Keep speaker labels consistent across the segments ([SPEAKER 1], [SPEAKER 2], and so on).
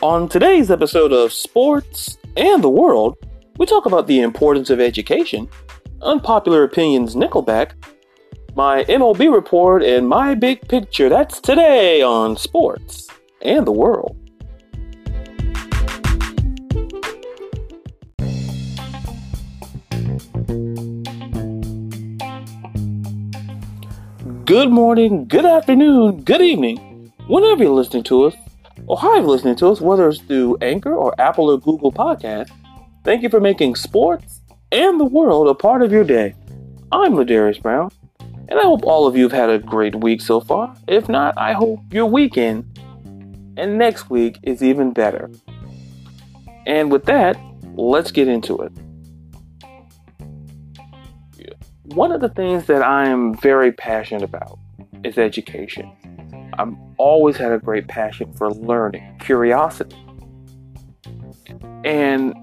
[SPEAKER 1] On today's episode of Sports and the World, we talk about the importance of education, unpopular opinions Nickelback, my MLB report, and my big picture. That's today on Sports and the World. Good morning, good afternoon, good evening, whenever you're listening to us, or how you're listening to us, whether it's through Anchor or Apple or Google Podcast. Thank you for making sports and the world a part of your day. I'm Ladarius Brown, and I hope all of you have had a great week so far. If not, I hope your weekend and next week is even better. And with that, let's get into it. One of the things that I am very passionate about is education. I've always had a great passion for learning, curiosity. And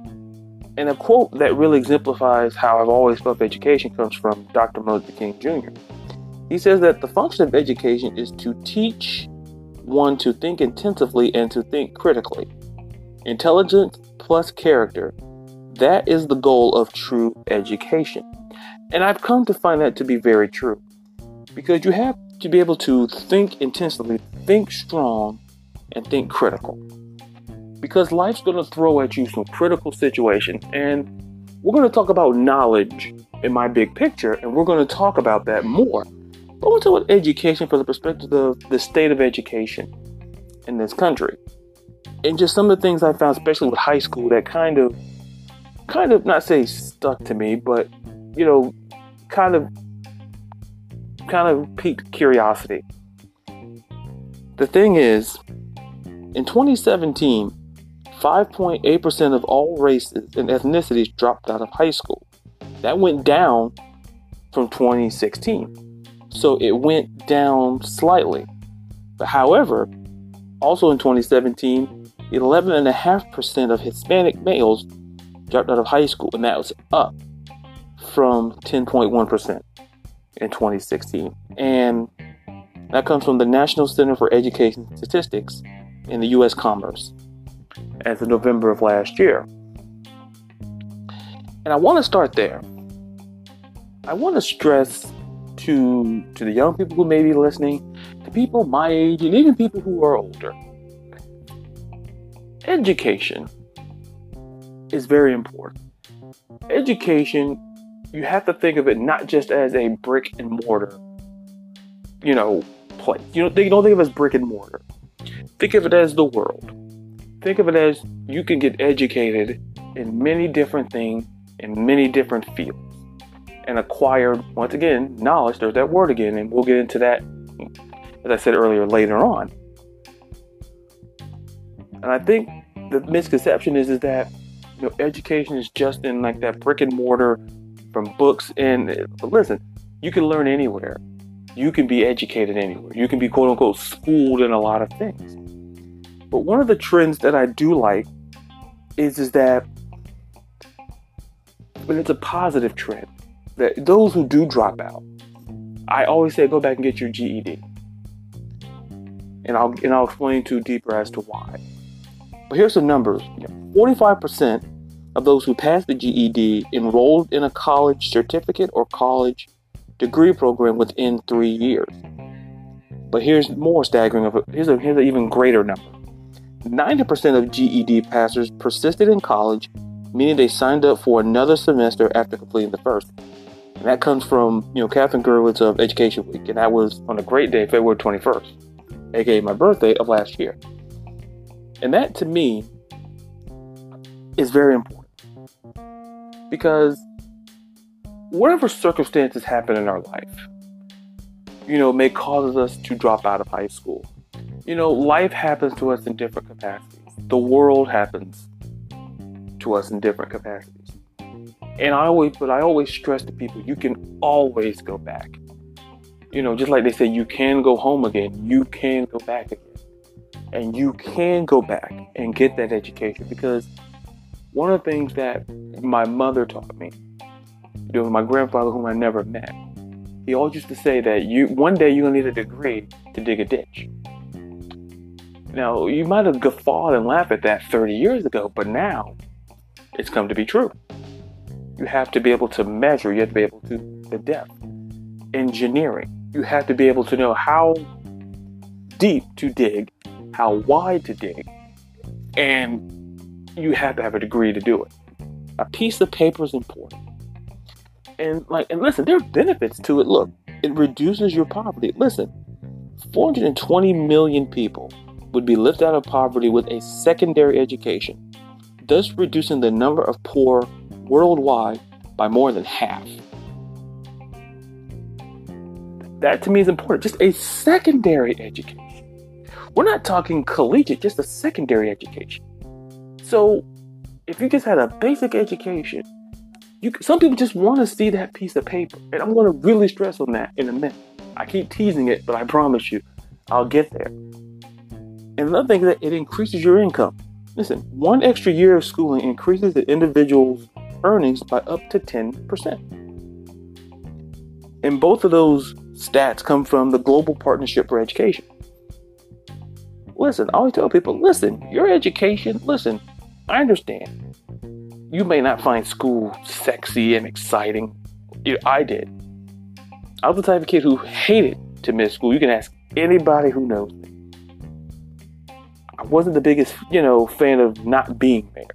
[SPEAKER 1] and a quote that really exemplifies how I've always felt education comes from Dr. Martin Luther King Jr. He says that the function of education is to teach one to think intensively and to think critically. Intelligence plus character, that is the goal of true education. And I've come to find that to be very true. Because you have to be able to think intensely, think strong, and think critical. Because life's going to throw at you some critical situations. And we're going to talk about knowledge in my big picture, and we're going to talk about that more. But we're talk about education from the perspective of the state of education in this country. And just some of the things I found, especially with high school, that kind of, kind of, not say stuck to me, but you know, kind of kind of piqued curiosity. The thing is, in 2017, 5.8% of all races and ethnicities dropped out of high school. That went down from 2016. So it went down slightly. But however, also in 2017, 11.5% of Hispanic males dropped out of high school, and that was up from 10.1% in 2016. And that comes from the National Center for Education Statistics in the U.S. Commerce as of November of last year. And I want to start there. I want to stress to to the young people who may be listening, to people my age, and even people who are older. Education is very important. Education you have to think of it not just as a brick and mortar, you know, place. You know, don't think of it as brick and mortar. Think of it as the world. Think of it as you can get educated in many different things in many different fields and acquire once again knowledge. There's that word again, and we'll get into that as I said earlier later on. And I think the misconception is is that you know education is just in like that brick and mortar from books and listen, you can learn anywhere. You can be educated anywhere. You can be quote unquote schooled in a lot of things. But one of the trends that I do like is is that but it's a positive trend, that those who do drop out, I always say go back and get your GED. And I'll and I'll explain to deeper as to why. But here's the numbers. 45% of those who passed the GED enrolled in a college certificate or college degree program within three years. But here's more staggering of. Here's, a, here's an even greater number. 90% of GED passers persisted in college, meaning they signed up for another semester after completing the first. And that comes from, you know, Catherine Gewertz of Education Week, and that was on a great day, February 21st, aka my birthday of last year. And that to me is very important because whatever circumstances happen in our life, you know, may cause us to drop out of high school. You know, life happens to us in different capacities. The world happens to us in different capacities. And I always, but I always stress to people, you can always go back. You know, just like they say, you can go home again, you can go back again. And you can go back and get that education because one of the things that my mother taught me, know, my grandfather, whom I never met, he always used to say that you one day you're gonna need a degree to dig a ditch. Now, you might have guffawed and laughed at that 30 years ago, but now it's come to be true. You have to be able to measure, you have to be able to the depth. Engineering, you have to be able to know how deep to dig, how wide to dig, and you have to have a degree to do it. A piece of paper is important. And like and listen, there are benefits to it. Look, it reduces your poverty. Listen, 420 million people would be lifted out of poverty with a secondary education, thus reducing the number of poor worldwide by more than half. That to me is important. Just a secondary education. We're not talking collegiate, just a secondary education. So, if you just had a basic education, you some people just want to see that piece of paper, and I'm going to really stress on that in a minute. I keep teasing it, but I promise you, I'll get there. And another thing is that it increases your income. Listen, one extra year of schooling increases the individual's earnings by up to 10%. And both of those stats come from the Global Partnership for Education. Listen, I always tell people listen, your education, listen, I understand. You may not find school sexy and exciting. I did. I was the type of kid who hated to miss school. You can ask anybody who knows me. I wasn't the biggest, you know, fan of not being there.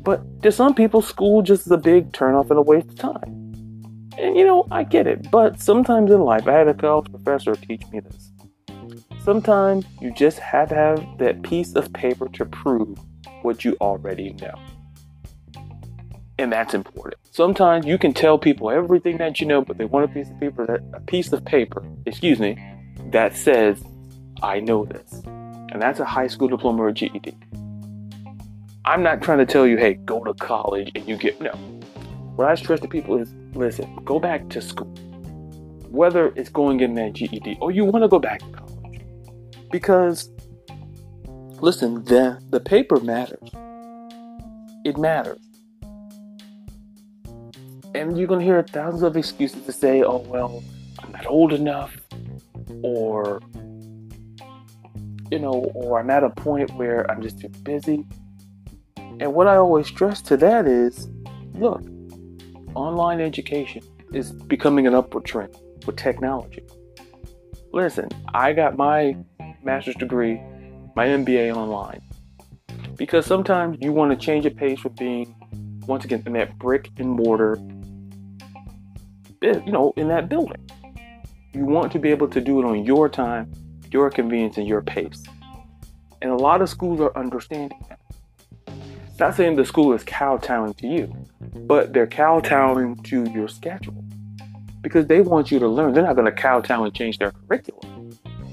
[SPEAKER 1] But to some people, school just is a big turnoff and a waste of time. And you know, I get it. But sometimes in life, I had a college professor teach me this. Sometimes you just have to have that piece of paper to prove what you already know. And that's important. Sometimes you can tell people everything that you know, but they want a piece of paper that a piece of paper, excuse me, that says, I know this. And that's a high school diploma or GED. I'm not trying to tell you, hey, go to college and you get no. What I stress to people is listen, go back to school. Whether it's going in that GED or you want to go back to college because, listen, the, the paper matters. It matters. And you're to hear thousands of excuses to say, oh, well, I'm not old enough, or, you know, or I'm at a point where I'm just too busy. And what I always stress to that is look, online education is becoming an upward trend with technology. Listen, I got my master's degree, my MBA online. Because sometimes you want to change a pace from being, once again, in that brick and mortar, you know, in that building. You want to be able to do it on your time, your convenience, and your pace. And a lot of schools are understanding that. Not saying the school is kowtowing to you, but they're kowtowing to your schedule because they want you to learn. They're not going to kowtow and change their curriculum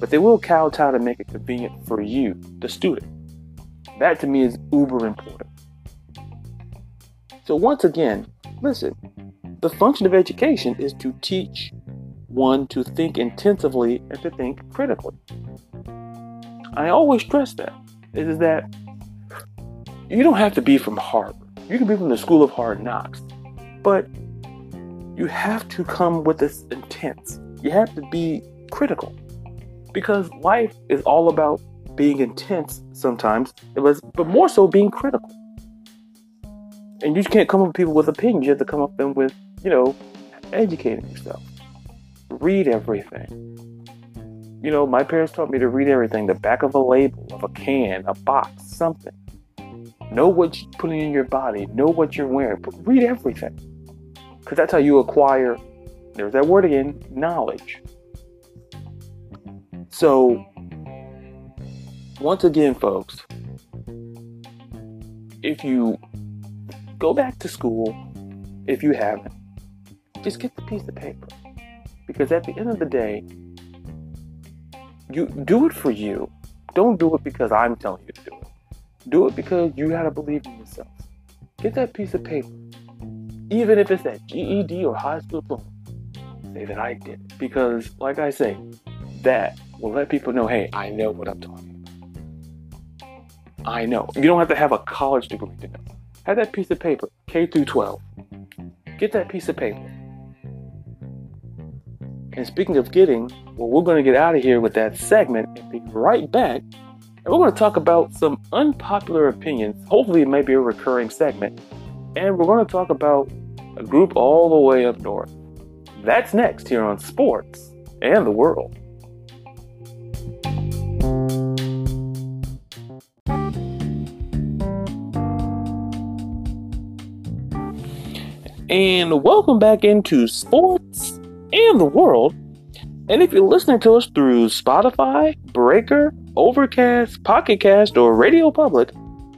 [SPEAKER 1] but they will kowtow to make it convenient for you, the student. That to me is uber important. So, once again, listen, the function of education is to teach one to think intensively and to think critically. I always stress that is that you don't have to be from Harvard. You can be from the School of Hard Knocks, but you have to come with this intent. You have to be critical because life is all about being intense sometimes, but more so being critical. And you can't come up with people with opinions. You have to come up with them with, you know, educating yourself. Read everything. You know, my parents taught me to read everything the back of a label, of a can, a box, something. Know what you're putting in your body, know what you're wearing, but read everything. Because that's how you acquire, there's that word again, knowledge. So, once again, folks, if you go back to school, if you haven't, just get the piece of paper. Because at the end of the day, you do it for you. Don't do it because I'm telling you to do it. Do it because you gotta believe in yourself. Get that piece of paper. Even if it's that GED or high school diploma. Say that I did. Because, like I say, that will let people know, hey, I know what I'm talking about. I know. You don't have to have a college degree to know. Have that piece of paper, K through 12. Get that piece of paper. And speaking of getting, well, we're going to get out of here with that segment and be right back. And we're going to talk about some unpopular opinions. Hopefully, it may be a recurring segment. And we're going to talk about a group all the way up north. That's next here on Sports and the World. And welcome back into Sports and the World. And if you're listening to us through Spotify, Breaker, Overcast, Pocket Cast, or Radio Public,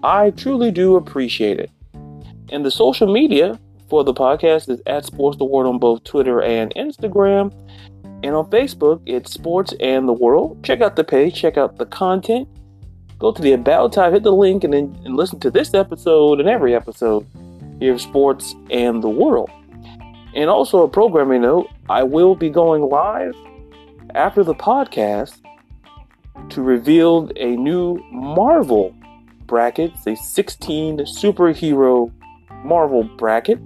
[SPEAKER 1] I truly do appreciate it. And the social media for the podcast is at Sports the World on both Twitter and Instagram. And on Facebook, it's Sports and the World. Check out the page, check out the content. Go to the About tab, hit the link, and then and listen to this episode and every episode of Sports and the World. And also a programming note, I will be going live after the podcast to reveal a new Marvel bracket, a 16 superhero Marvel bracket.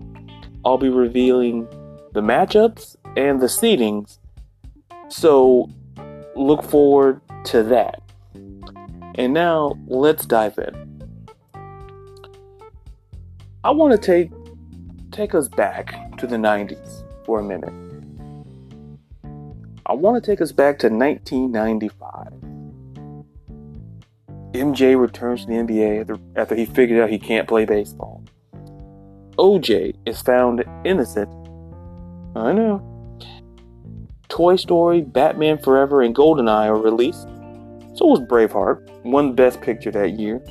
[SPEAKER 1] I'll be revealing the matchups and the seedings. So look forward to that. And now let's dive in. I want to take take us back to the 90s for a minute. I want to take us back to 1995. MJ returns to the NBA after, after he figured out he can't play baseball. OJ is found innocent. I know. Toy Story, Batman Forever, and GoldenEye are released. So was Braveheart, won Best Picture that year.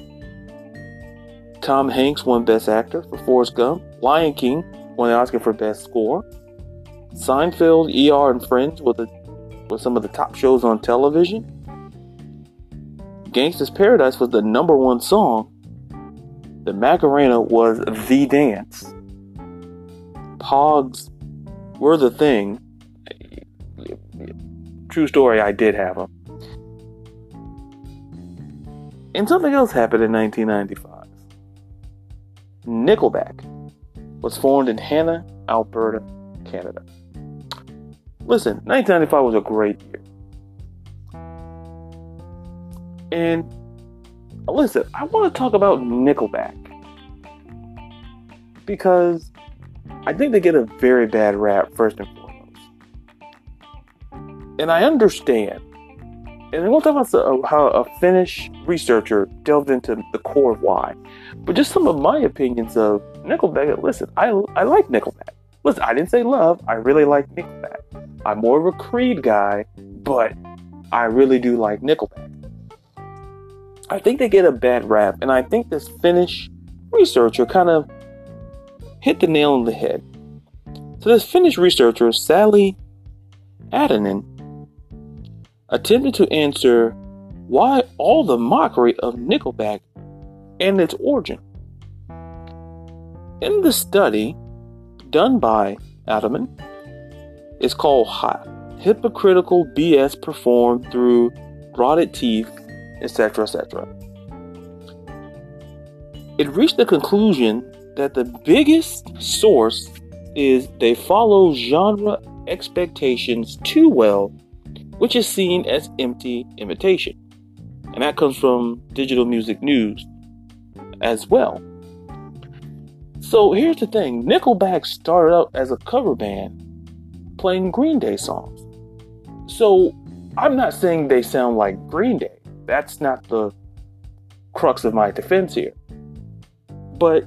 [SPEAKER 1] Tom Hanks won Best Actor for Forrest Gump. Lion King won the Oscar for Best Score. Seinfeld, ER, and Friends were, the, were some of the top shows on television. Gangsta's Paradise was the number one song the Macarena was the dance. Pogs were the thing. True story, I did have them. And something else happened in 1995. Nickelback was formed in Hanna, Alberta, Canada. Listen, 1995 was a great year. And listen, I want to talk about Nickelback because I think they get a very bad rap first and foremost, and I understand. And to talk about how a Finnish researcher delved into the core of why, but just some of my opinions of Nickelback. Listen, I I like Nickelback. Listen, I didn't say love. I really like Nickelback. I'm more of a Creed guy, but I really do like Nickelback. I think they get a bad rap, and I think this Finnish researcher kind of hit the nail on the head. So, this Finnish researcher, Sally Anttonen, attempted to answer why all the mockery of Nickelback and its origin. In the study done by Anttonen, it's called Hypocritical BS Performed Through Rotted Teeth etc., etc. It reached the conclusion that the biggest source is they follow genre expectations too well, which is seen as empty imitation. And that comes from Digital Music News as well. So here's the thing Nickelback started out as a cover band playing Green Day songs. So I'm not saying they sound like Green Day, that's not the crux of my defense here. But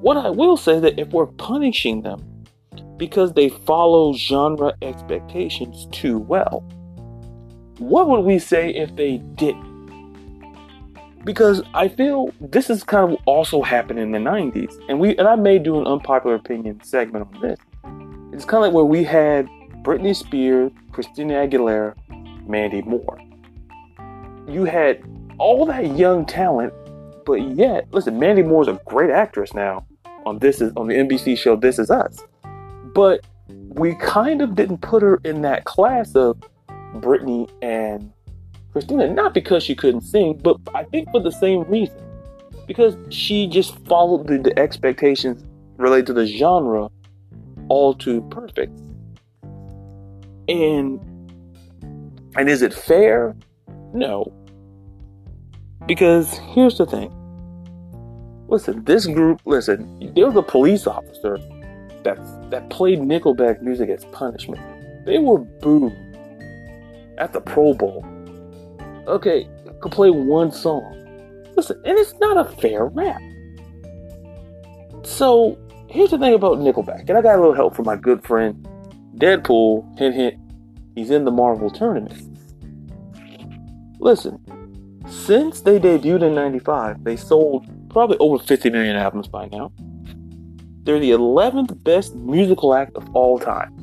[SPEAKER 1] what I will say that if we're punishing them because they follow genre expectations too well, what would we say if they didn't? Because I feel this is kind of also happened in the 90s. And we and I may do an unpopular opinion segment on this. It's kind of like where we had Britney Spears, Christina Aguilera, Mandy Moore you had all that young talent, but yet, listen, Mandy Moore is a great actress now on this is on the NBC show This Is Us. But we kind of didn't put her in that class of Britney and Christina, not because she couldn't sing, but I think for the same reason. Because she just followed the, the expectations related to the genre all too perfect. And and is it fair? No. Because here's the thing. Listen, this group, listen, there was a police officer that that played Nickelback music as punishment. They were booed at the Pro Bowl. Okay, could play one song. Listen, and it's not a fair rap. So here's the thing about Nickelback, and I got a little help from my good friend Deadpool. Hint, hint. He's in the Marvel tournament. Listen, since they debuted in '95, they sold probably over 50 million albums by now. They're the 11th best musical act of all time.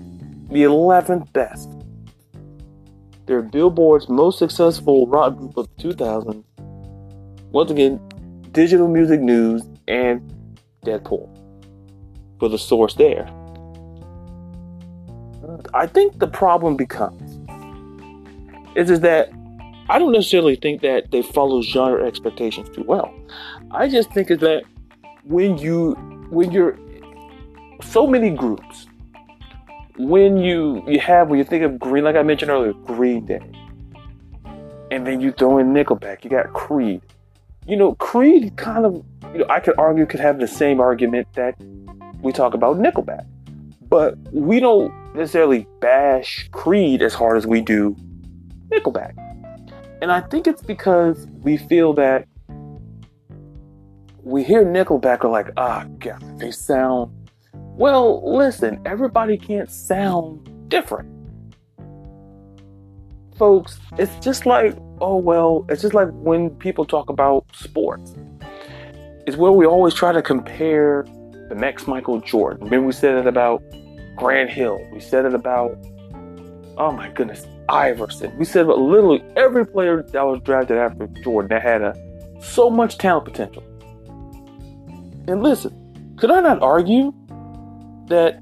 [SPEAKER 1] The 11th best. They're Billboard's most successful rock group of 2000. Once again, Digital Music News and Deadpool for the source there. I think the problem becomes is, is that I don't necessarily think that they follow genre expectations too well. I just think is that when you when you're so many groups, when you you have when you think of Green, like I mentioned earlier, Green Day, and then you throw in Nickelback, you got Creed. You know, Creed kind of you know I could argue could have the same argument that we talk about Nickelback, but we don't necessarily bash Creed as hard as we do Nickelback. And I think it's because we feel that we hear Nickelback are like, ah, God, they sound. Well, listen, everybody can't sound different. Folks, it's just like, oh, well, it's just like when people talk about sports. It's where we always try to compare the next Michael Jordan. Remember, we said it about Grant Hill. We said it about, oh my goodness, Iverson. We said about literally every player that was drafted after Jordan that had a so much talent potential. And listen, could I not argue that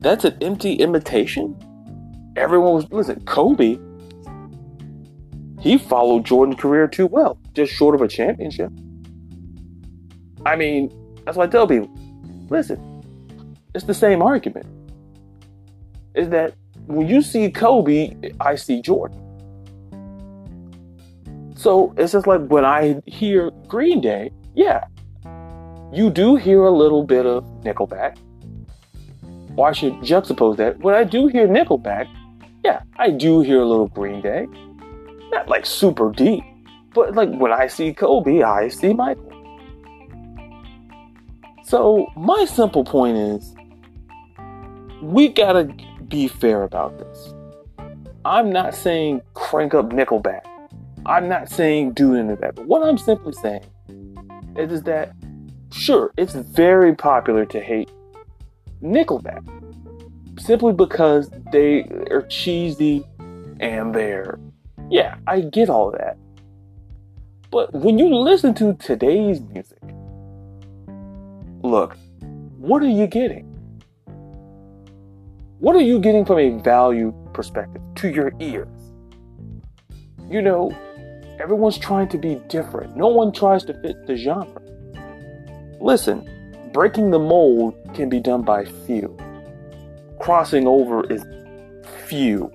[SPEAKER 1] that's an empty imitation? Everyone was listen, Kobe. He followed Jordan's career too well, just short of a championship. I mean, that's why I tell people, listen, it's the same argument. Is that when you see Kobe, I see Jordan. So it's just like when I hear Green Day, yeah, you do hear a little bit of Nickelback. Or I should juxtapose that. When I do hear Nickelback, yeah, I do hear a little Green Day. Not like super deep, but like when I see Kobe, I see Michael. So my simple point is we gotta be fair about this. I'm not saying crank up Nickelback. I'm not saying do any of that. But what I'm simply saying is, is that sure, it's very popular to hate Nickelback simply because they are cheesy and they're yeah, I get all that. But when you listen to today's music, look, what are you getting? What are you getting from a value perspective to your ears? You know, everyone's trying to be different. No one tries to fit the genre. Listen, breaking the mold can be done by few. Crossing over is few.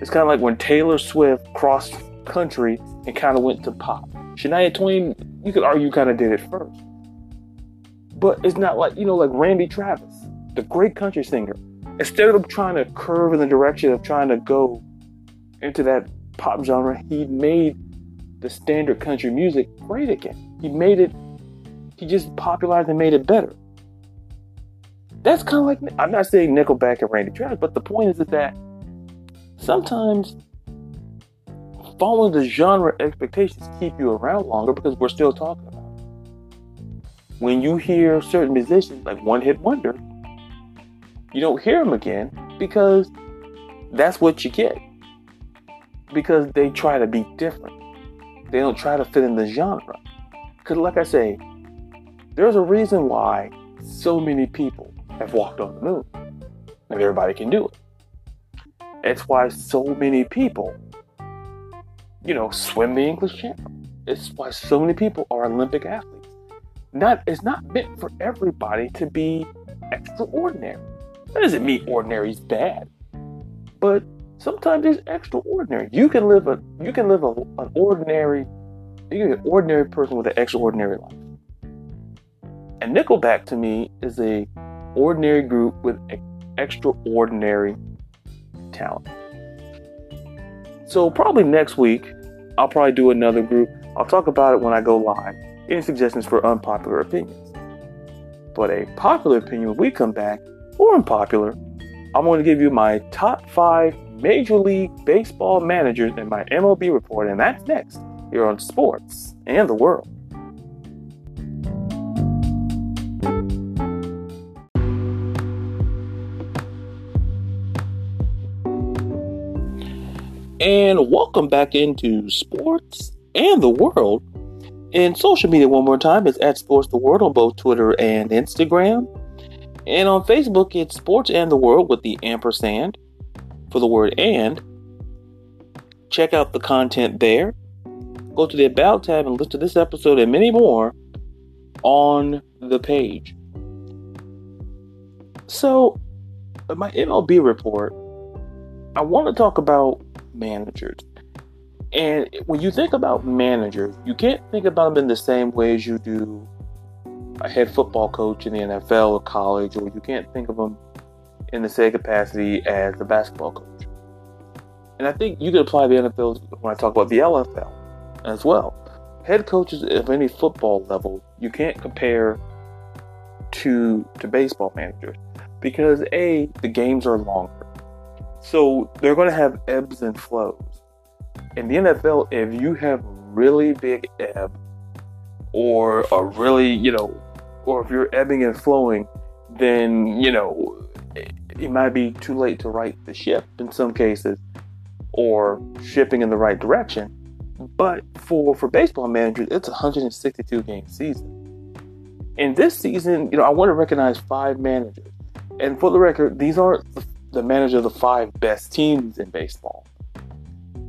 [SPEAKER 1] It's kind of like when Taylor Swift crossed country and kind of went to pop. Shania Twain, you could argue, kind of did it first. But it's not like, you know, like Randy Travis, the great country singer. Instead of trying to curve in the direction of trying to go into that pop genre, he made the standard country music great again. He made it, he just popularized and made it better. That's kind of like, I'm not saying Nickelback and Randy Travis, but the point is that sometimes following the genre expectations keep you around longer because we're still talking about It. when you hear certain musicians like One Hit Wonder, you don't hear them again because that's what you get. Because they try to be different. They don't try to fit in the genre. Because, like I say, there's a reason why so many people have walked on the moon. And everybody can do it. It's why so many people, you know, swim the English Channel. It's why so many people are Olympic athletes not it's not meant for everybody to be extraordinary. That doesn't mean ordinary is bad. but sometimes it's extraordinary. You can live a you can live a, an ordinary you can be an ordinary person with an extraordinary life. And Nickelback to me is a ordinary group with extraordinary talent. So probably next week, I'll probably do another group. I'll talk about it when I go live. Any suggestions for unpopular opinions? But a popular opinion when we come back, or unpopular, I'm going to give you my top five Major League Baseball managers in my MLB report, and that's next here on Sports and the World. And welcome back into Sports and the World. And social media, one more time, is at Sports the World on both Twitter and Instagram. And on Facebook, it's Sports and the World with the ampersand for the word and. Check out the content there. Go to the About tab and listen to this episode and many more on the page. So, my MLB report, I want to talk about managers. And when you think about managers, you can't think about them in the same way as you do a head football coach in the NFL or college, or you can't think of them in the same capacity as a basketball coach. And I think you can apply the NFL when I talk about the LFL as well. Head coaches of any football level, you can't compare to to baseball managers because a the games are longer so they're going to have ebbs and flows. In the NFL, if you have a really big ebb or a really, you know, or if you're ebbing and flowing, then, you know, it, it might be too late to right the ship in some cases or shipping in the right direction. But for, for baseball managers, it's a 162 game season. In this season, you know, I want to recognize five managers. And for the record, these aren't the the manager of the five best teams in baseball.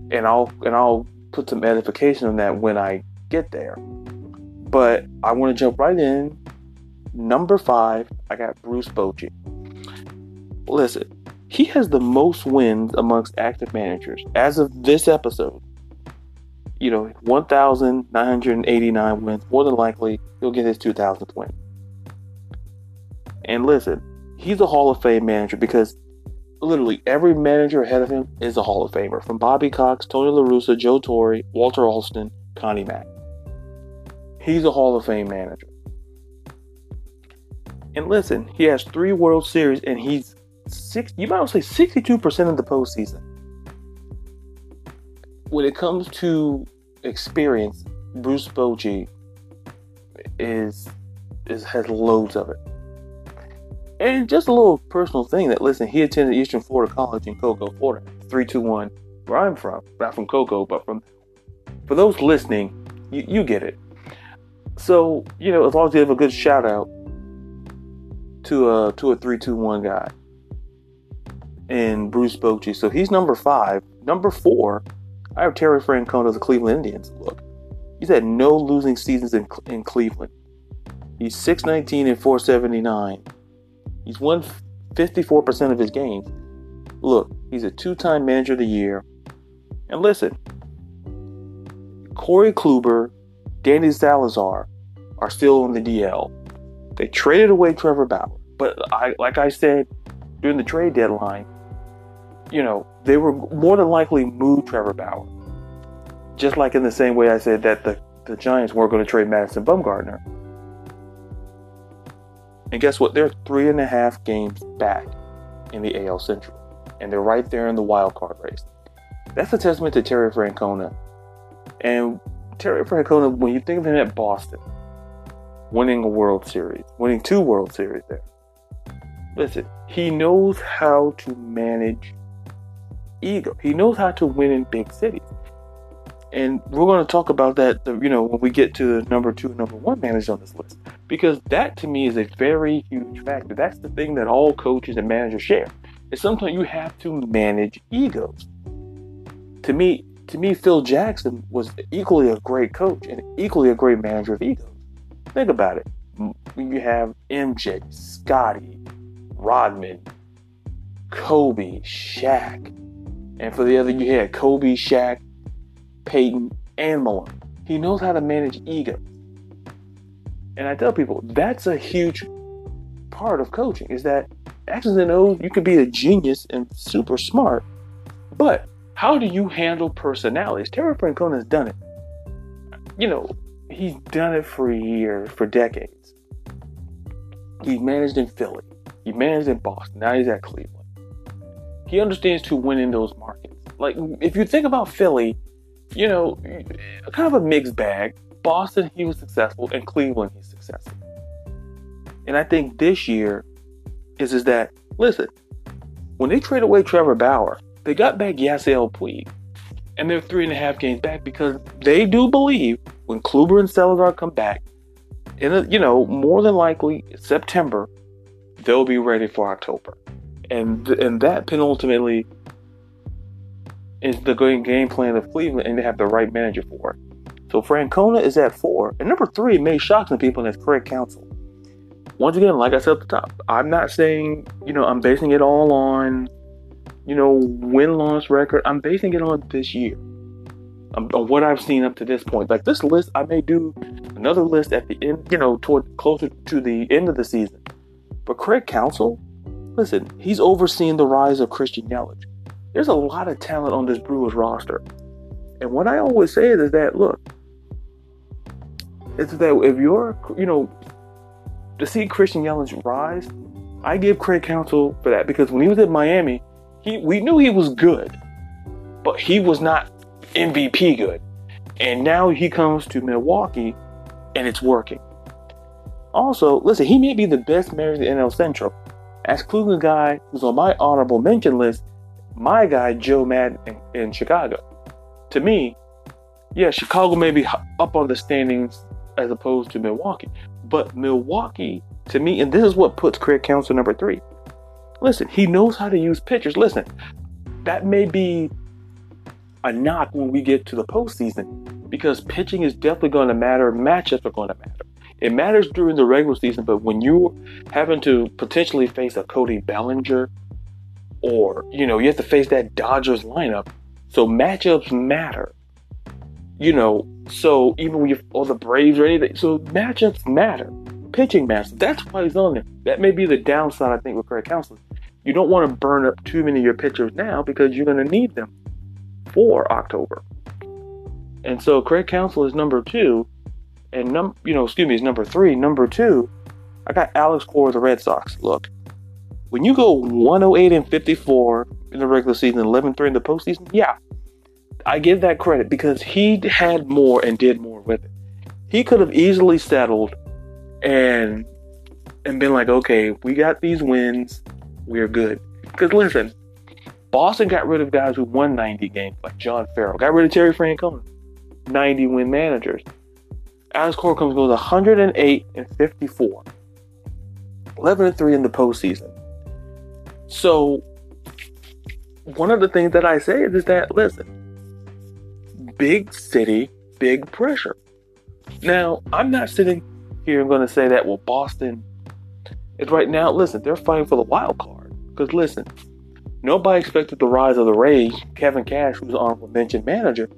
[SPEAKER 1] And I'll and I'll put some edification on that when I get there. But I want to jump right in. Number five, I got Bruce Bochy. Listen, he has the most wins amongst active managers as of this episode. You know, 1,989 wins. More than likely, he'll get his 2,000th win. And listen, he's a Hall of Fame manager because literally every manager ahead of him is a Hall of Famer, from Bobby Cox, Tony La Russa, Joe Torre, Walter Alston, Connie Mack. He's a Hall of Fame manager. And listen, he has three World Series, and he's six. You might say sixty-two percent of the postseason. When it comes to experience, Bruce Bochy is is has loads of it. And just a little personal thing that listen, he attended Eastern Florida College in Cocoa, Florida. 321, where I'm from. Not from Cocoa, but from for those listening, you, you get it. So, you know, as long as you have a good shout out to a to a 321 guy. And Bruce Bochy. So he's number five. Number four, I have Terry Francona of the Cleveland Indians. Look, he's had no losing seasons in, in Cleveland. He's 619 and 479 He's won 54% of his games. Look, he's a two time manager of the year. And listen, Corey Kluber, Danny Salazar are still on the DL. They traded away Trevor Bauer. But I, like I said during the trade deadline, you know, they were more than likely move Trevor Bauer. Just like in the same way I said that the, the Giants weren't going to trade Madison Bumgarner. And guess what? They're three and a half games back in the AL Central. And they're right there in the wild card race. That's a testament to Terry Francona. And Terry Francona, when you think of him at Boston, winning a World Series, winning two World Series there. Listen, he knows how to manage ego. He knows how to win in big cities. And we're going to talk about that, you know, when we get to the number two, number one managers on this list because that to me is a very huge factor. That's the thing that all coaches and managers share. Is sometimes you have to manage egos. To me, to me, Phil Jackson was equally a great coach and equally a great manager of egos. Think about it. You have MJ, Scottie, Rodman, Kobe, Shaq. And for the other, you had Kobe, Shaq, Payton, and Malone. He knows how to manage ego. And I tell people that's a huge part of coaching is that X's and O's, you can be a genius and super smart, but how do you handle personalities? Terry Francona has done it. You know, he's done it for years, for decades. He managed in Philly. He managed in Boston. Now he's at Cleveland. He understands to win in those markets. Like, if you think about Philly, you know, kind of a mixed bag. Boston, he was successful, and Cleveland, he's successful. And I think this year is is that listen, when they trade away Trevor Bauer, they got back Yasiel Puig, and they're three and a half games back because they do believe when Kluber and Salazar come back, in a, you know more than likely September, they'll be ready for October, and and that penultimately is the game plan of Cleveland, and they have the right manager for it. So Francona is at four, and number three may shock some people, and that's Craig Counsell. Once again, like I said at the top, I'm not saying you know I'm basing it all on you know win loss record. I'm basing it on this year, um, on what I've seen up to this point. Like this list, I may do another list at the end, you know, toward closer to the end of the season. But Craig Counsell, listen, he's overseeing the rise of Christian Yelich there's a lot of talent on this Brewers roster. And what I always say is that look, it's that if you're, you know, to see Christian Yelich rise, I give Craig Counsell for that because when he was at Miami, he we knew he was good, but he was not MVP good. And now he comes to Milwaukee and it's working. Also, listen, he may be the best manager in NL Central. As Cleveland guy who's on my honorable mention list, my guy Joe Maddon in, Chicago. To me, yeah, Chicago may be up on the standings as opposed to Milwaukee, but Milwaukee, to me, and this is what puts Craig Counsell number three. Listen, he knows how to use pitchers. Listen, that may be a knock when we get to the postseason because pitching is definitely going to matter. Matchups are going to matter. It matters during the regular season, but when you're having to potentially face a Cody Bellinger or you know you have to face that Dodgers lineup. So matchups matter. You know, so even you or the Braves or anything, so matchups matter. Pitching matters. That's why he's on there. That may be the downside I think with Craig Counsell. You don't want to burn up too many of your pitchers now because you're going to need them for October. And so Craig Counsell is number two, and num you know, excuse me, is number three. Number two, I got Alex Cora of the Red Sox. Look, when you go 108 and 54 in the regular season, 11 3 in the postseason, yeah, I give that credit because he had more and did more with it. He could have easily settled and and been like, okay, we got these wins, we're good. Because listen, Boston got rid of guys who won 90 games, like John Farrell, got rid of Terry Francona, 90 win managers. Alex Cora comes goes 108 and 54, 11 and 3 in the postseason. So, one of the things that I say is, that, listen, big city, big pressure. Now, I'm not sitting here and going to say that, well, Boston is right now, listen, they're fighting for the wild card. Because, listen, nobody expected the rise of the Rays, Kevin Cash, who's honorable mention manager,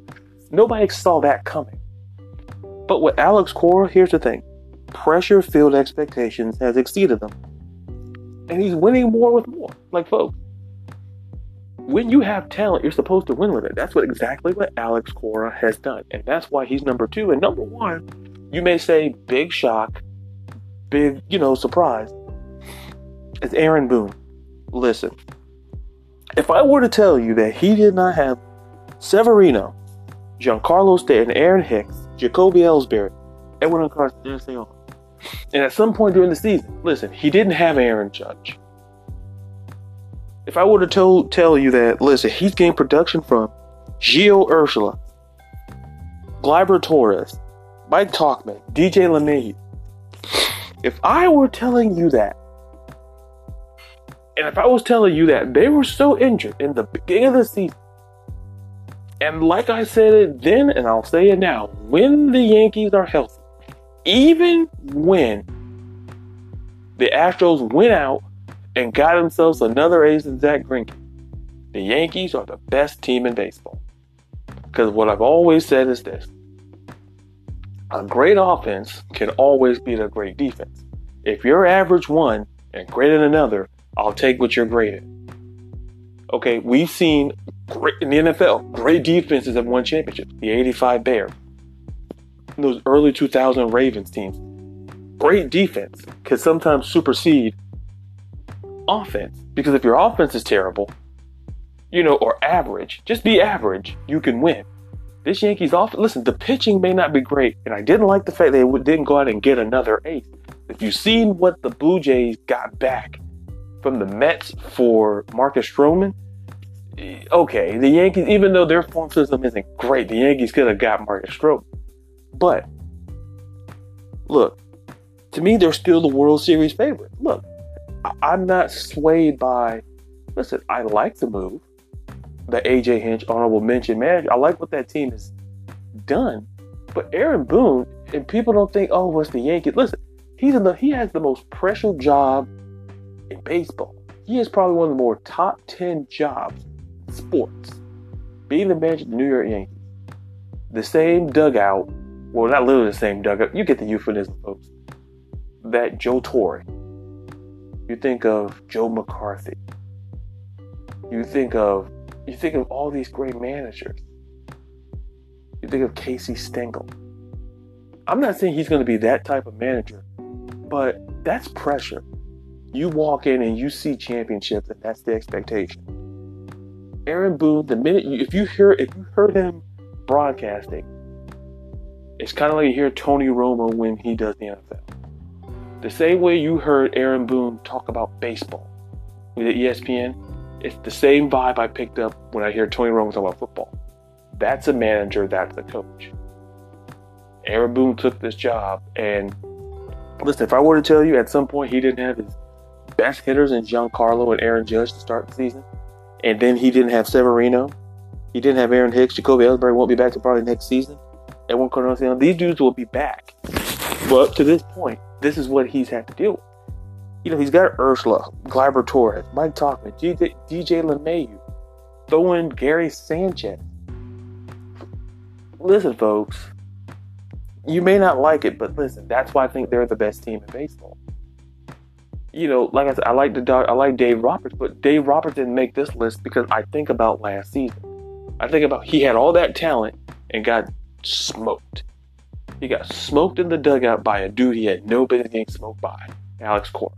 [SPEAKER 1] nobody saw that coming. But with Alex Cora, here's the thing pressure filled expectations has exceeded them and he's winning more with more. Like, folks, when you have talent, you're supposed to win with it. That's what exactly what Alex Cora has done, and that's why he's number two. And number one, you may say big shock, big you know surprise. It's Aaron Boone. Listen, if I were to tell you that he did not have Severino, Giancarlo Stanton, Aaron Hicks, Jacoby Ellsbury, Edwin Encarnacion, and at some point during the season, listen, he didn't have Aaron Judge. If I were to tell, you that, listen, he's getting production from Gio Urshela, Gleyber Torres, Mike Tauchman, DJ LeMahieu. If I were telling you that, and if I was telling you that they were so injured in the beginning of the season, and like I said it then, and I'll say it now, when the Yankees are healthy, even when the Astros went out and got themselves another ace in Zack Greinke. The Yankees are the best team in baseball. Because what I've always said is this a great offense can always beat a great defense. If you're average one and great in another, I'll take what you're great at. Okay, we've seen great in the NFL, great defenses have won championships. The 85 Bears, those early 2000 Ravens teams. Great defense can sometimes supersede offense. Because if your offense is terrible, you know, or average, just be average, you can win. This Yankees offense, listen, the pitching may not be great, and I didn't like the fact they didn't go out and get another ace. If you've seen what the Blue Jays got back from the Mets for Marcus Stroman, eh, okay, the Yankees, even though their farm system isn't great, the Yankees could have got Marcus Stroman. But look, to me, they're still the World Series favorite. Look, I'm not swayed by. Listen, I like the move, the AJ Hinch honorable mention manager. I like what that team has done, but Aaron Boone and people don't think, oh, what's the Yankees? Listen, he's in the he has the most pressure job in baseball. He is probably one of the more top ten jobs in sports. Being the manager of the New York Yankees, the same dugout. Well, not literally the same dugout. You get the euphemism, folks. That Joe Torre you think of Joe McCarthy. You think of you think of all these great managers. You think of Casey Stengel. I'm not saying he's going to be that type of manager, but that's pressure. You walk in and you see championships, and that's the expectation. Aaron Boone, the minute you, if you hear if you heard him broadcasting, it's kind of like you hear Tony Romo when he does the NFL. The same way you heard Aaron Boone talk about baseball with ESPN, it's the same vibe I picked up when I hear Tony Romo talk about football. That's a manager, that's a coach. Aaron Boone took this job, and listen, if I were to tell you at some point he didn't have his best hitters in Giancarlo and Aaron Judge to start the season, and then he didn't have Severino, he didn't have Aaron Hicks, Jacoby Ellsbury won't be back to probably next season. These dudes will be back. But to this point, this is what he's had to deal with. You know, he's got Urshela, Gleyber Torres, Mike Tauchman, DJ, DJ LeMahieu, throw in Gary Sanchez. Listen, folks, you may not like it, but listen, that's why I think they're the best team in baseball. You know, like I said, I like the dog, I like Dave Roberts, but Dave Roberts didn't make this list because I think about last season. I think about he had all that talent and got smoked. He got smoked in the dugout by a dude he had no business getting smoked by, Alex Cora.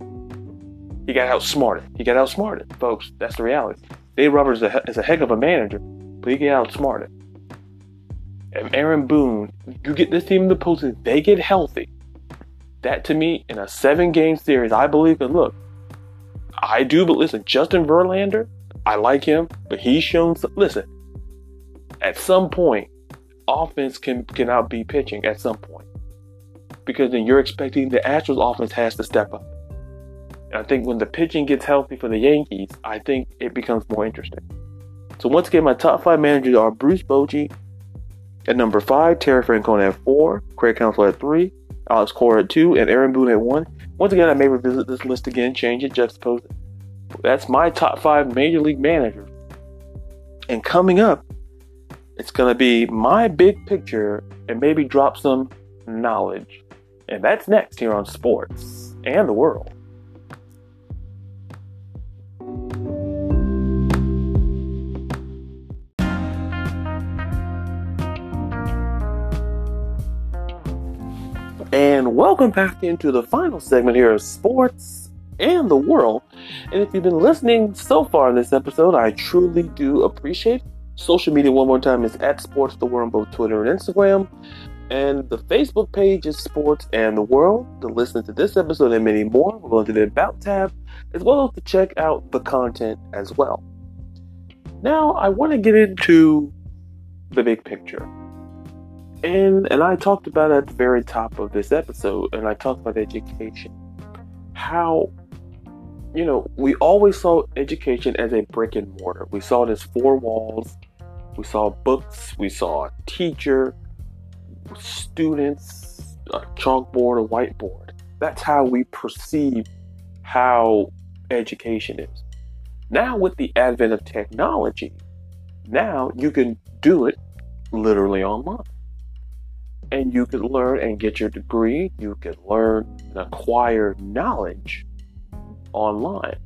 [SPEAKER 1] He got outsmarted. He got outsmarted, folks. That's the reality. Dave Roberts is a, is a heck of a manager, but he got outsmarted. And Aaron Boone, you get this team in the postseason, they get healthy. That to me, in a seven game series, I believe, and look, I do, but listen, Justin Verlander, I like him, but he's shown, some, listen, at some point, offense can cannot be pitching at some point because then you're expecting the Astros offense has to step up. And I think when the pitching gets healthy for the Yankees, I think it becomes more interesting. So once again, my top five managers are Bruce Bochy at number five, Terry Francona at four, Craig Counsell at three, Alex Cora at two, and Aaron Boone at one. Once again, I may revisit this list again, change it, juxtapose it. That's my top five major league managers. And coming up, it's going to be my big picture and maybe drop some knowledge. And that's next here on Sports and the World. And welcome back into the final segment here of Sports and the World. And if you've been listening so far in this episode, I truly do appreciate. Social media, one more time, is at Sports the World on both Twitter and Instagram. And the Facebook page is Sports and the World. To listen to this episode and many more, we're going to the About tab, as well as to check out the content as well. Now, I want to get into the big picture. And, and I talked about at the very top of this episode, and I talked about education. How you know, we always saw education as a brick and mortar. We saw it as four walls. We saw books. We saw a teacher, students, a chalkboard, a whiteboard. That's how we perceive how education is. Now, with the advent of technology, now you can do it literally online. And you can learn and get your degree, you can learn and acquire knowledge online.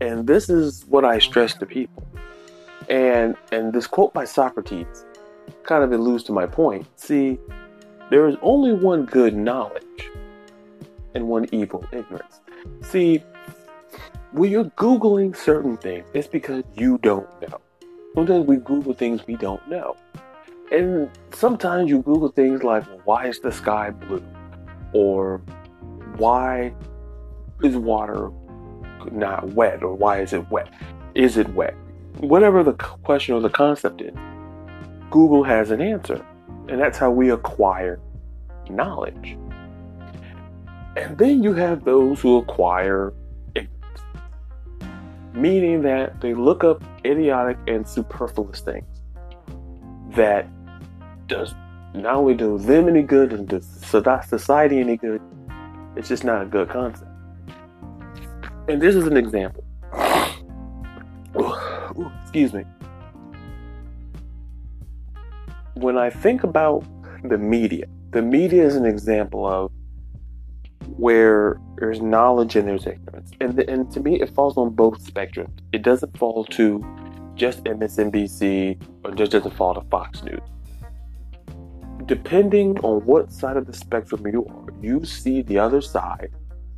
[SPEAKER 1] And this is what I stress to people. And and this quote by Socrates kind of alludes to my point. See, there is only one good knowledge and one evil ignorance. See, when you're Googling certain things, it's because you don't know. Sometimes we Google things we don't know. And sometimes you Google things like, why is the sky blue? Or why is water not wet? Or why is it wet? Is it wet? Whatever the question or the concept is, Google has an answer. And that's how we acquire knowledge. And then you have those who acquire ignorance, meaning that they look up idiotic and superfluous things that does not only do them any good and does society any good, it's just not a good concept. And this is an example. Excuse me. When I think about the media, the media is an example of where there's knowledge and there's ignorance. And, the, and to me, it falls on both spectrums. It doesn't fall to just MSNBC or just doesn't fall to Fox News. Depending on what side of the spectrum you are, you see the other side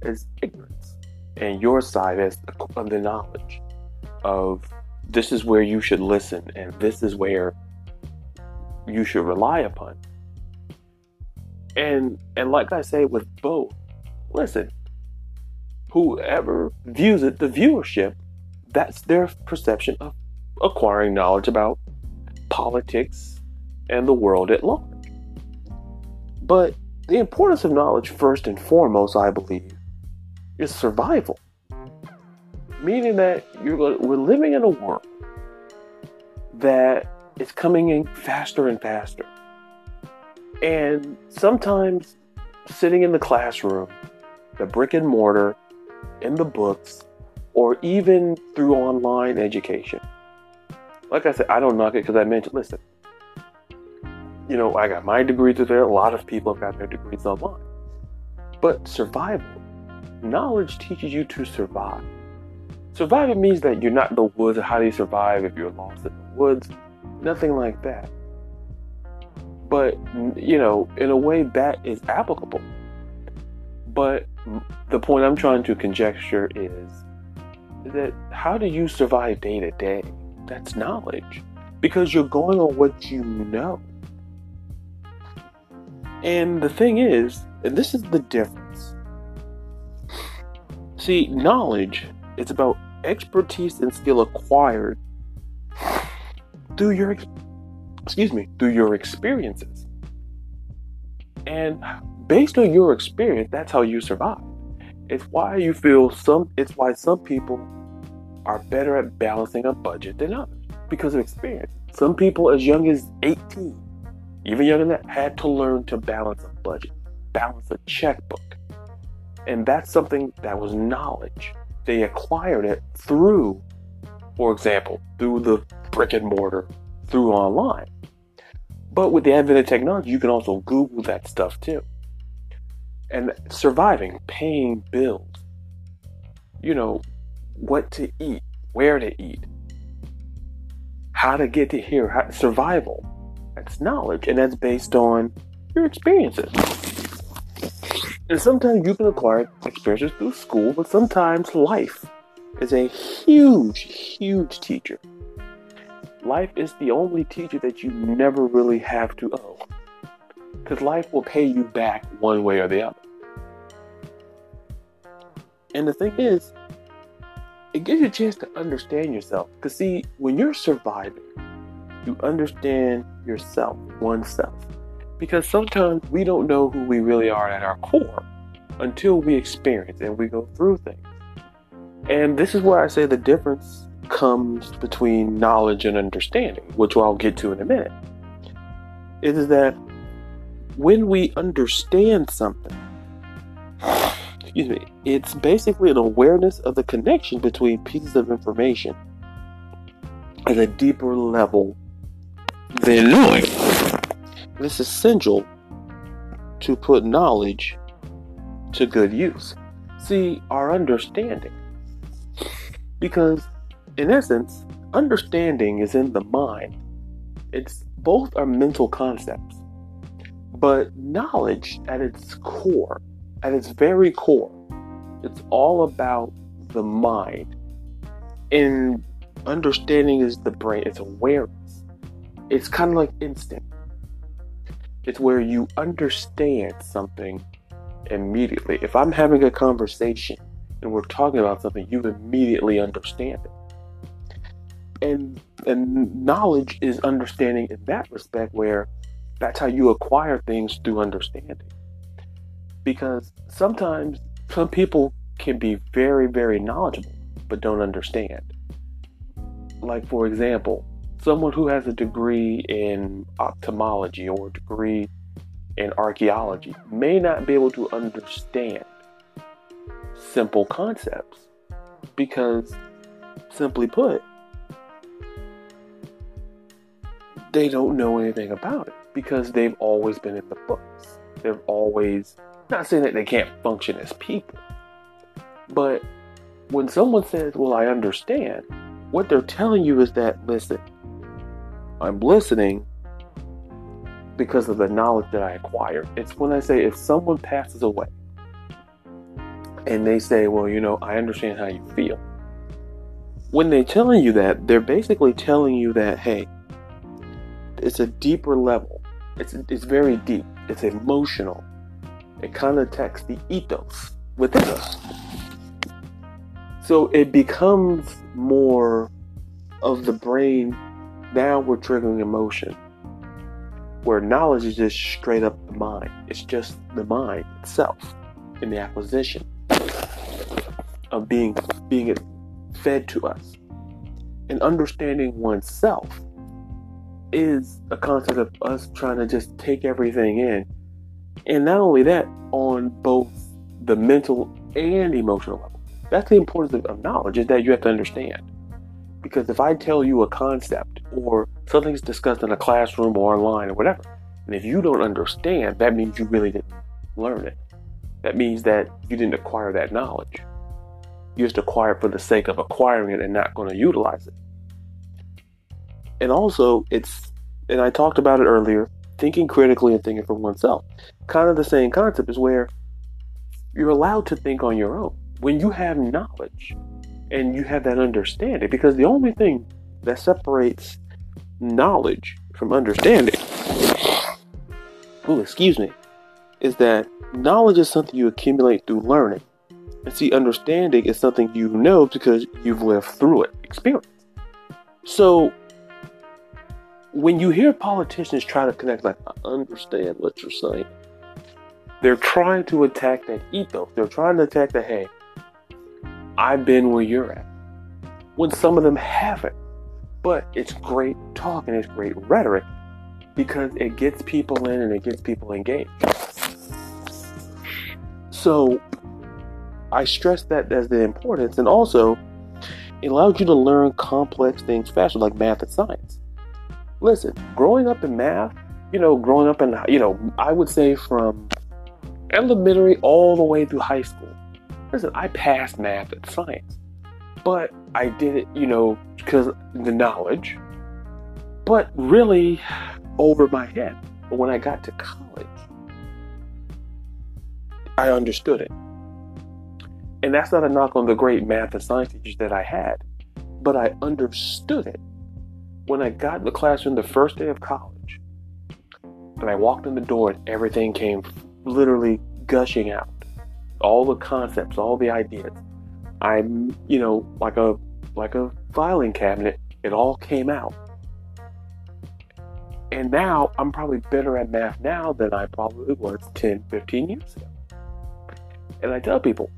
[SPEAKER 1] as ignorance and your side as the, the knowledge of this is where you should listen and this is where you should rely upon. And and like I say with both, listen, whoever views it, the viewership, that's their perception of acquiring knowledge about politics and the world at large. But the importance of knowledge, first and foremost, I believe, is survival. Meaning that you're, we're living in a world that is coming in faster and faster. And sometimes sitting in the classroom, the brick and mortar, in the books, or even through online education. Like I said, I don't knock it because I mentioned, listen, you know, I got my degree through there. A lot of people have got their degrees online. But survival, knowledge teaches you to survive. Surviving means that you're not in the woods. How do you survive if you're lost in the woods? Nothing like that. But, you know, in a way, that is applicable. But the point I'm trying to conjecture is that how do you survive day to day? That's knowledge. Because you're going on what you know. And the thing is, and this is the difference. See, knowledge is about expertise and skill acquired through your excuse me, through your experiences. And based on your experience, that's how you survive. It's why you feel some it's why some people are better at balancing a budget than others because of experience. Some people as young as 18, even younger than that, had to learn to balance a budget, balance a checkbook. And that's something that was knowledge. They acquired it through, for example, through the brick and mortar, through online. But with the advent of technology, you can also Google that stuff too. And surviving, paying bills, you know, what to eat, where to eat, how to get to here, how, survival. That's knowledge, and that's based on your experiences. And sometimes you can acquire experiences through school, but sometimes life is a huge, huge teacher life is the only teacher that you never really have to owe. Because life will pay you back one way or the other. And the thing is, it gives you a chance to understand yourself. Because, see, when you're surviving, you understand yourself, oneself. Because sometimes we don't know who we really are at our core until we experience and we go through things. And this is where I say the difference comes between knowledge and understanding, which I'll get to in a minute, is that when we understand something, excuse me, it's basically an awareness of the connection between pieces of information at a deeper level than knowing. It's essential to put knowledge to good use. See, our understanding. Because, in essence, understanding is in the mind. It's both are mental concepts. But knowledge at its core, at its very core, it's all about the mind. And understanding is the brain, it's awareness. It's kind of like instinct. It's where you understand something immediately. If I'm having a conversation and we're talking about something, you immediately understand it. And and knowledge is understanding in that respect where that's how you acquire things through understanding. Because sometimes some people can be very, very knowledgeable but don't understand. Like, for example, someone who has a degree in ophthalmology or a degree in archaeology may not be able to understand simple concepts because, simply put, they don't know anything about it because they've always been in the books. They've always, not saying that they can't function as people, but when someone says, Well, I understand, what they're telling you is that, listen, I'm listening because of the knowledge that I acquired. It's when I say, if someone passes away and they say, Well, you know, I understand how you feel. When they're telling you that, they're basically telling you that, hey, it's a deeper level. It's it's very deep. It's emotional. It kind of attacks the ethos within us. So it becomes more of the brain. Now we're triggering emotion. Where knowledge is just straight up the mind. It's just the mind itself in the acquisition of being being fed to us. And understanding oneself is a concept of us trying to just take everything in. And not only that, on both the mental and emotional level. That's the importance of knowledge, is that you have to understand. Because if I tell you a concept or something's discussed in a classroom or online or whatever, and if you don't understand, that means you really didn't learn it. That means that you didn't acquire that knowledge. You just acquire it for the sake of acquiring it and not going to utilize it and also it's and I talked about it earlier, thinking critically and thinking for oneself. Kind of the same concept is where you're allowed to think on your own. When you have knowledge and you have that understanding, because the only thing that separates knowledge from understanding, oh, excuse me, is that knowledge is something you accumulate through learning. And see, understanding is something you know because you've lived through it, experience. So when you hear politicians try to connect, like, I understand what you're saying, they're trying to attack that ethos. They're trying to attack the, hey, I've been where you're at. When some of them haven't. But it's great talk and it's great rhetoric because it gets people in and it gets people engaged. So I stress that as the importance and also it allows you to learn complex things faster, like math and science listen, growing up in math, you know, growing up in, you know, I would say from elementary all the way through high school. Listen, I passed math and science, but I did it, you know, because the knowledge, but really over my head. But when I got to college, I understood it. And that's not a knock on the great math and science teachers that I had, but I understood it when I got in the classroom the first day of college, and I walked in the door and everything came literally gushing out. All the concepts, all the ideas. I'm, you know, like a like a filing cabinet, it all came out. And now I'm probably better at math now than I probably was 10, 15 years ago. And I tell people,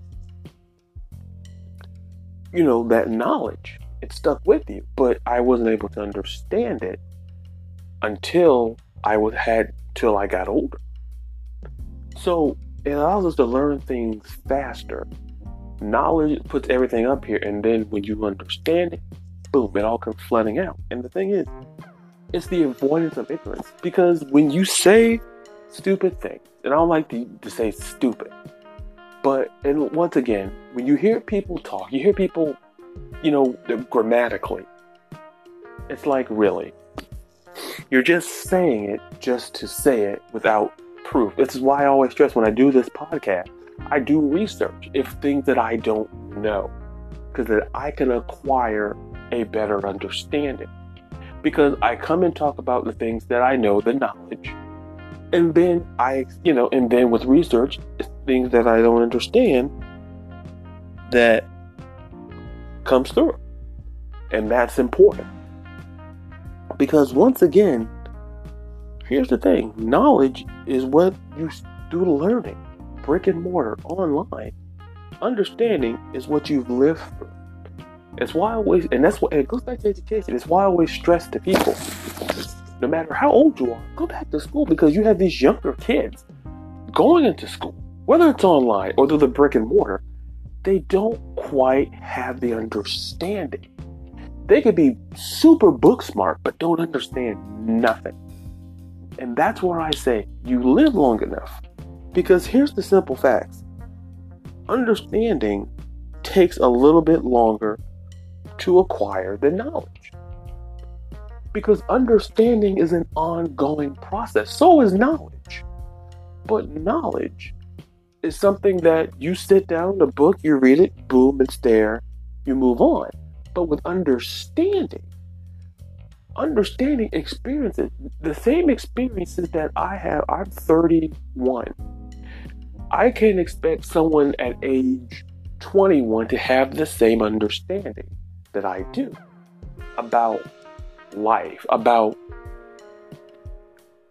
[SPEAKER 1] you know, that knowledge it stuck with you, but I wasn't able to understand it until I was had till I got older. So it allows us to learn things faster. Knowledge puts everything up here, and then when you understand it, boom, it all comes flooding out. And the thing is, it's the avoidance of ignorance. Because when you say stupid things, and I don't like to, to say stupid, but and once again, when you hear people talk, you hear people, you know, grammatically, it's like really, you're just saying it just to say it without proof. This is why I always stress when I do this podcast, I do research if things that I don't know, because that I can acquire a better understanding. Because I come and talk about the things that I know, the knowledge, and then I, you know, and then with research, things that I don't understand that comes through, and that's important. Because once again, here's the thing knowledge is what you do learning, brick and mortar, online. Understanding is what you've lived through. It's why I always, and that's what, and it goes back to education. It's why I always stress to people no matter how old you are, go back to school because you have these younger kids going into school, whether it's online or through the brick and mortar, they don't quite have the understanding they could be super book smart, but don't understand nothing. And that's where I say you live long enough. Because here's the simple facts understanding takes a little bit longer to acquire than knowledge. Because understanding is an ongoing process, so is knowledge. But knowledge is something that you sit down, a book, you read it, boom, and stare, you move on but with understanding. Understanding experiences, the same experiences that I have. I'm 31. I can't expect someone at age 21 to have the same understanding that I do about life, about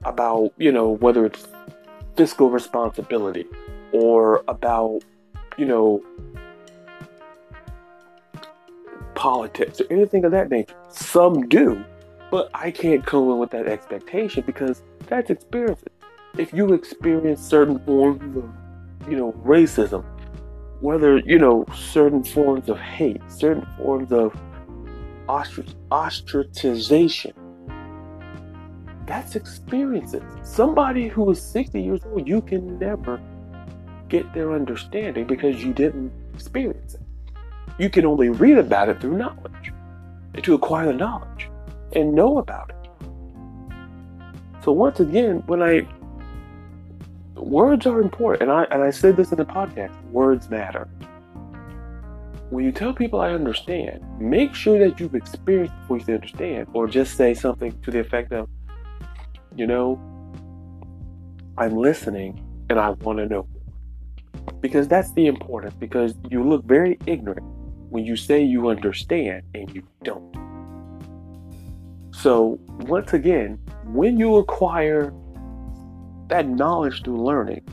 [SPEAKER 1] about, you know, whether it's fiscal responsibility or about, you know, politics or anything of that nature. Some do, but I can't come in with that expectation because that's experience. If you experience certain forms of, you know, racism, whether, you know, certain forms of hate, certain forms of ostracization, that's experiences. Somebody who is 60 years old, you can never get their understanding because you didn't experience it. You can only read about it through knowledge, to acquire the knowledge and know about it. So once again, when I words are important, and I and I said this in the podcast, words matter. When you tell people I understand, make sure that you've experienced before you understand, or just say something to the effect of, you know, I'm listening and I want to know because that's the importance because you look very ignorant when you say you understand and you don't. So, once again, when you acquire that knowledge through learning,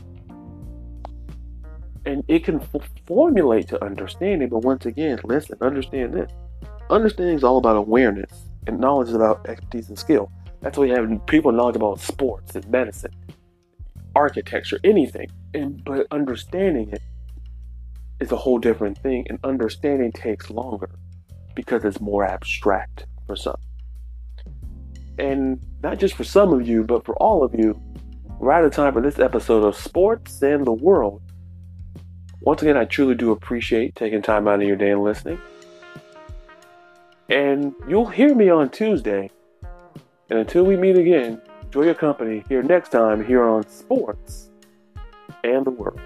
[SPEAKER 1] and it can f- formulate to understanding, but once again, listen, understand this. Understanding is all about awareness, and knowledge is about expertise and skill. That's why you have people knowledge about sports and medicine, architecture, anything. And but understanding it is a whole different thing, and understanding takes longer because it's more abstract for some. And not just for some of you, but for all of you, we're out of time for this episode of Sports and the World. Once again, I truly do appreciate taking time out of your day and listening. And you'll hear me on Tuesday. And until we meet again, enjoy your company here next time here on Sports and the World.